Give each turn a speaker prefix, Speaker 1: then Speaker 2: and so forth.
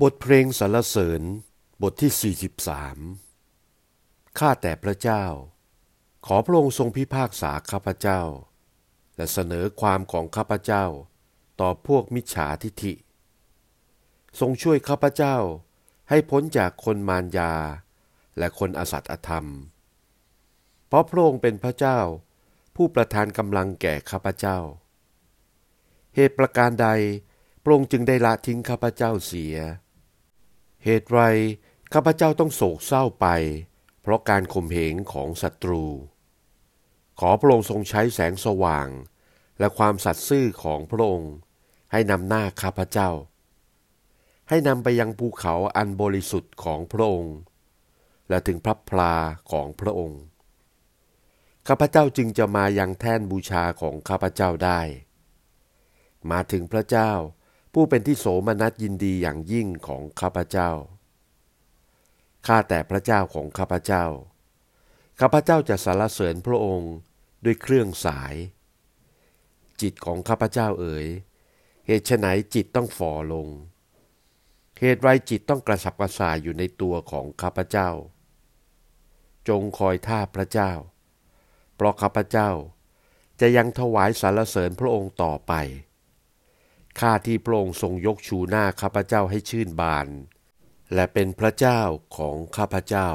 Speaker 1: บทเพลงสรรเสริญบทที่ 43 ข้าแต่พระเจ้า ขอพระองค์ทรงพิพากษาข้าพเจ้า และเสนอความของข้าพเจ้า ต่อพวกมิจฉาทิฐิ ทรงช่วยข้าพเจ้าให้พ้นจากคนมารยา และคนอสัตย์อธรรม เพราะพระองค์เป็นพระเจ้า ผู้ประทานกำลังแก่ข้าพเจ้า เหตุประการใด พระองค์จึงได้ละทิ้งข้าพเจ้าเสีย เหตุไรข้าพเจ้าต้องโศกเศร้าไป เพราะการข่มเหงของศัตรู ขอพระองค์ทรงใช้แสงสว่าง และความสัตย์ซื่อของพระองค์ ให้นำหน้าข้าพเจ้า ให้นำไปยังภูเขาอันบริสุทธิ์ของพระองค์ และถึงพระพลาของพระองค์ข้าพเจ้าจึงจะมายังแท่นบูชาของข้าพเจ้าได้ มาถึงพระเจ้า ผู้เป็นที่โสมนัสยินดีอย่างยิ่งของข้าพเจ้า ข้าแต่พระเจ้าของข้าพเจ้า ข้าพเจ้าจะสรรเสริญพระองค์ด้วยเครื่องสาย จิตของข้าพเจ้าเอ๋ย เหตุไฉนจิตต้องฝ่อลง เหตุไรจิตต้องกระสับกระส่ายอยู่ในตัวของข้าพเจ้า จงคอยท่าพระเจ้า เพราะข้าพเจ้าจะยังถวายสรรเสริญพระองค์ต่อไป ข้าที่พระองค์ทรงยกชูหน้าข้าพเจ้าให้ชื่นบาน และเป็นพระเจ้าของข้าพเจ้า